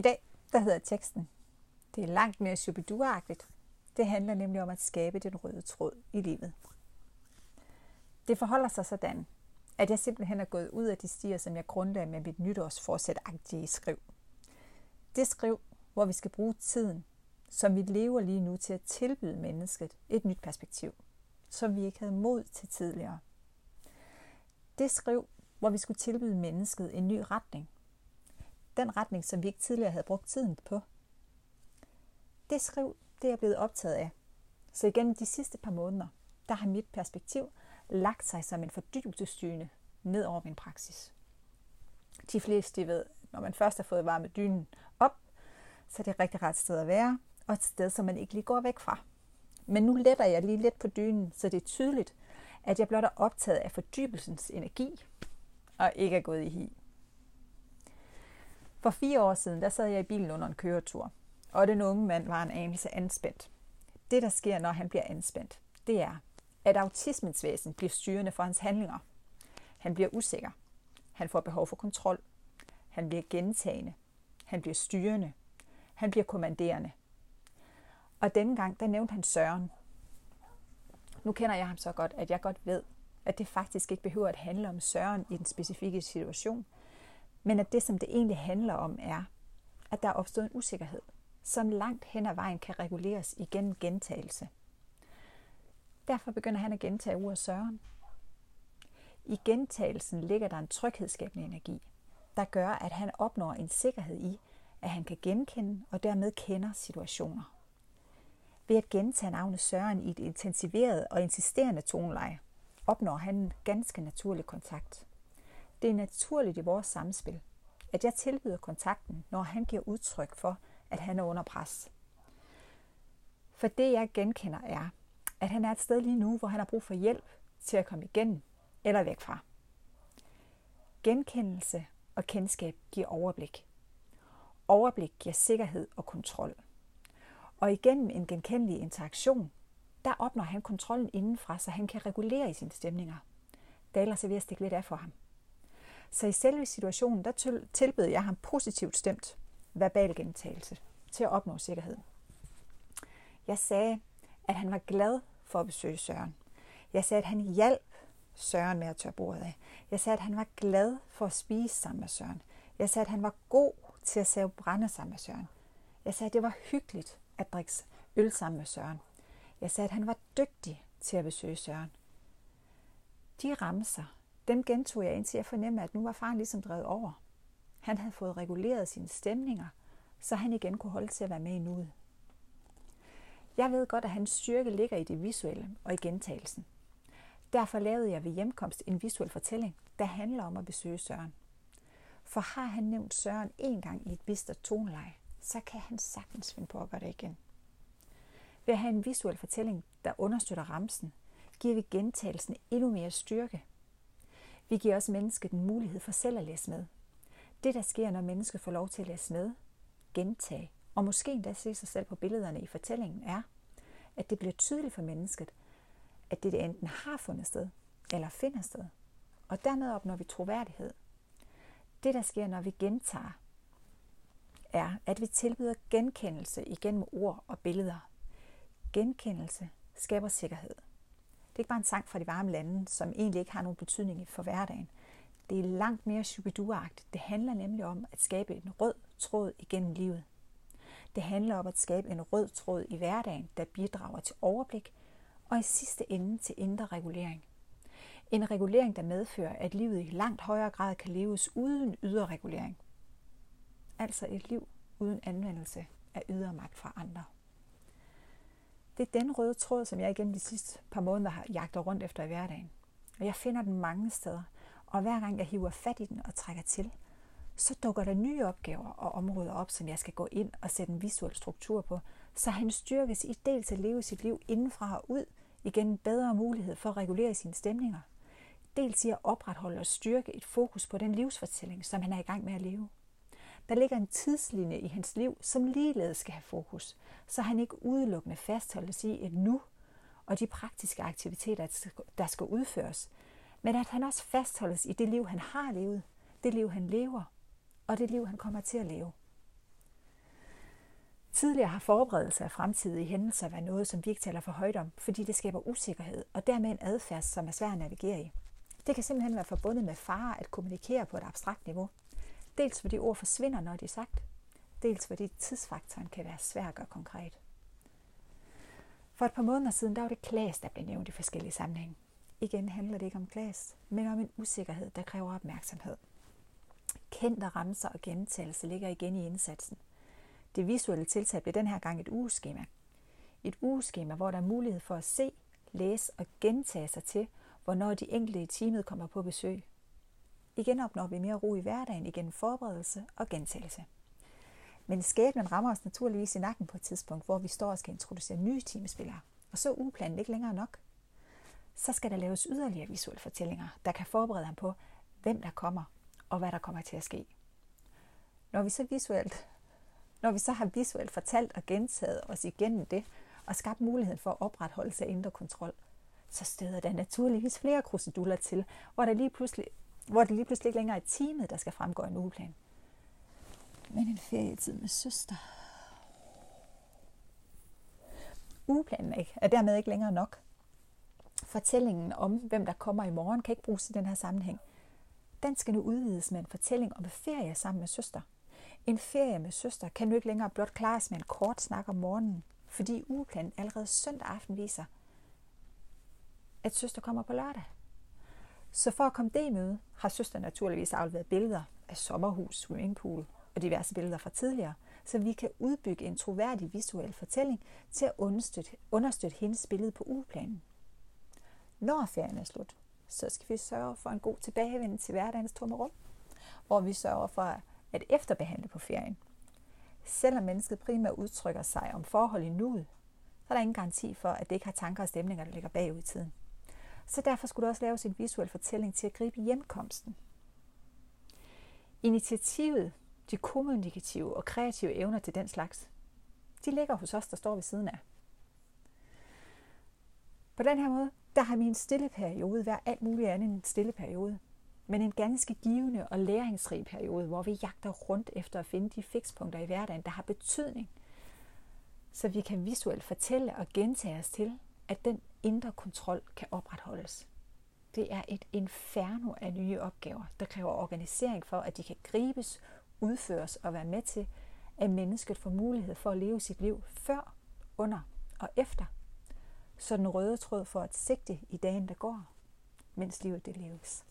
I dag, der hedder teksten, det er langt mere shubidua-agtigt. Det handler nemlig om at skabe den røde tråd i livet. Det forholder sig sådan, at jeg simpelthen er gået ud af de stier, som jeg grundlagde med mit nytårsforsæt-agtige skriv. Det skriv, hvor vi skal bruge tiden, som vi lever lige nu til at tilbyde mennesket et nyt perspektiv, som vi ikke havde mod til tidligere. Det skriv, hvor vi skulle tilbyde mennesket en ny retning. Den retning, som vi ikke tidligere havde brugt tiden på. Det skriv, det er jeg blevet optaget af. Så igen de sidste par måneder, der har mit perspektiv lagt sig som en fordybelsesdyne ned over min praksis. De fleste de ved, når man først har fået varme dynen op, så er det et rigtig ret sted at være, og et sted, som man ikke lige går væk fra. Men nu letter jeg lige lidt på dynen, så det er tydeligt, at jeg blot er optaget af fordybelsens energi, og ikke er gået i hi. For fire år siden, der sad jeg i bilen under en køretur, og den unge mand var en anelse anspændt. Det, der sker, når han bliver anspændt, det er, at autismens væsen bliver styrende for hans handlinger. Han bliver usikker. Han får behov for kontrol. Han bliver gentagende. Han bliver styrende. Han bliver kommanderende. Og denne gang, der nævnte han Søren. Nu kender jeg ham så godt, at jeg godt ved, at det faktisk ikke behøver at handle om Søren i den specifikke situation, men at det, som det egentlig handler om, er, at der er opstået en usikkerhed, som langt hen ad vejen kan reguleres igennem gentagelse. Derfor begynder han at gentage ordet Søren. I gentagelsen ligger der en tryghedsskabende energi, der gør, at han opnår en sikkerhed i, at han kan genkende og dermed kender situationer. Ved at gentage navnet Søren i et intensiveret og insisterende toneleje, opnår han en ganske naturlig kontakt. Det er naturligt i vores samspil, at jeg tilbyder kontakten, når han giver udtryk for, at han er under pres. For det jeg genkender er, at han er et sted lige nu, hvor han har brug for hjælp til at komme igen eller væk fra. Genkendelse og kendskab giver overblik. Overblik giver sikkerhed og kontrol. Og igennem en genkendelig interaktion, der opnår han kontrollen indenfra, så han kan regulere i sine stemninger. Det er ellers ved at stikke lidt af for ham. Så i selve situationen, der tilbød jeg ham positivt stemt verbal gentagelse til at opnå sikkerhed. Jeg sagde, at han var glad for at besøge Søren. Jeg sagde, at han hjalp Søren med at tørre bordet af. Jeg sagde, at han var glad for at spise sammen med Søren. Jeg sagde, at han var god til at save brænde sammen med Søren. Jeg sagde, at det var hyggeligt at drikke øl sammen med Søren. Jeg sagde, at han var dygtig til at besøge Søren. De ramser, dem gentog jeg indtil jeg fornemmede, at nu var faren ligesom drevet over. Han havde fået reguleret sine stemninger, så han igen kunne holde til at være med i nuet. Jeg ved godt, at hans styrke ligger i det visuelle og i gentagelsen. Derfor lavede jeg ved hjemkomst en visuel fortælling, der handler om at besøge Søren. For har han nævnt Søren en gang i et bistert toneleje, så kan han sagtens finde på at gøre det igen. Ved at have en visuel fortælling, der understøtter ramsen, giver vi gentagelsen endnu mere styrke. Vi giver også mennesket en mulighed for selv at læse med. Det, der sker, når mennesket får lov til at læse med, gentage og måske endda se sig selv på billederne i fortællingen, er, at det bliver tydeligt for mennesket, at det enten har fundet sted eller finder sted. Og dermed opnår vi troværdighed. Det, der sker, når vi gentager, er, at vi tilbyder genkendelse igennem ord og billeder. Genkendelse skaber sikkerhed. Det er ikke bare en sang fra de varme lande, som egentlig ikke har nogen betydning for hverdagen. Det er langt mere shubidua Det handler nemlig om at skabe en rød tråd igennem livet. Det handler om at skabe en rød tråd i hverdagen, der bidrager til overblik og i sidste ende til indre regulering. En regulering, der medfører, at livet i langt højere grad kan leves uden ydre regulering. Altså et liv uden anvendelse af ydre magt fra andre. Det er den røde tråd, som jeg igennem de sidste par måneder har jagtet rundt efter i hverdagen. Og jeg finder den mange steder, og hver gang jeg hiver fat i den og trækker til, så dukker der nye opgaver og områder op, som jeg skal gå ind og sætte en visuel struktur på, så han styrkes i dels at leve sit liv indenfra og ud, igen bedre mulighed for at regulere sine stemninger, dels i at opretholde og styrke et fokus på den livsfortælling, som han er i gang med at leve. Der ligger en tidslinje i hans liv, som ligeledes skal have fokus, så han ikke udelukkende fastholdes i et nu og de praktiske aktiviteter, der skal udføres, men at han også fastholdes i det liv, han har levet, det liv, han lever, og det liv, han kommer til at leve. Tidligere har forberedelse af fremtidige hændelser været noget, som vi ikke taler for højt om, fordi det skaber usikkerhed og dermed en adfærd, som er svær at navigere i. Det kan simpelthen være forbundet med fare at kommunikere på et abstrakt niveau. Dels fordi ord forsvinder, når de er sagt, dels fordi tidsfaktoren kan være svær at gøre konkret. For et par måneder siden, der var det Klaas, der blev nævnt i forskellige sammenhænge. Igen handler det ikke om Klaas, men om en usikkerhed, der kræver opmærksomhed. Kendte ramser og gentagelse ligger igen i indsatsen. Det visuelle tiltag blev den her gang et ugeskema. Et ugeskema, hvor der er mulighed for at se, læse og gentage sig til, hvornår de enkelte i teamet kommer på besøg. Igen opnår vi mere ro i hverdagen igennem forberedelse og gentagelse. Men skæbnen rammer os naturligvis i nakken på et tidspunkt, hvor vi står og skal introducere nye teamspillere. Og så er ikke længere nok. Så skal der laves yderligere visuelle fortællinger, der kan forberede ham på, hvem der kommer og hvad der kommer til at ske. Når vi så visuelt når vi så har visuelt fortalt og gentaget os igennem det, og skabt muligheden for opretholdelse af indre kontrol, så støder der naturligvis flere kruseduller til, hvor, der lige pludselig, hvor det lige pludselig ikke længere er teamet, der skal fremgå en ugeplan. Men en ferietid med søster. Ugeplanen ikke, er dermed ikke længere nok. Fortællingen om, hvem der kommer i morgen, kan ikke bruges i den her sammenhæng. Den skal nu udvides med en fortælling om ferie sammen med søster. En ferie med søster kan nu ikke længere blot klares med en kort snak om morgenen, fordi ugeplanen allerede søndag aften viser, at søster kommer på lørdag. Så for at komme det i møde, har søster naturligvis afleveret billeder af sommerhus, swimmingpool og diverse billeder fra tidligere, så vi kan udbygge en troværdig visuel fortælling til at understøtte, understøtte hendes billede på ugeplanen. Når ferien er slut, så skal vi sørge for en god tilbagevenden til hverdagens tomme rum, hvor vi sørger for at efterbehandle på ferien. Selvom mennesket primært udtrykker sig om forhold i nuet, så er der ingen garanti for, at det ikke har tanker og stemninger, der ligger bagud i tiden. Så derfor skulle der også laves en visuel fortælling til at gribe hjemkomsten. Initiativet, de kommunikative og kreative evner til den slags, de ligger hos os, der står ved siden af. På den her måde, der har min stille periode været alt muligt andet end en stille periode men en ganske givende og læringsrig periode, hvor vi jagter rundt efter at finde de fikspunkter i hverdagen, der har betydning, så vi kan visuelt fortælle og gentage os til, at den indre kontrol kan opretholdes. Det er et inferno af nye opgaver, der kræver organisering for, at de kan gribes, udføres og være med til, at mennesket får mulighed for at leve sit liv før, under og efter. Så den røde tråd får et sigte i dagen, der går, mens livet det leves.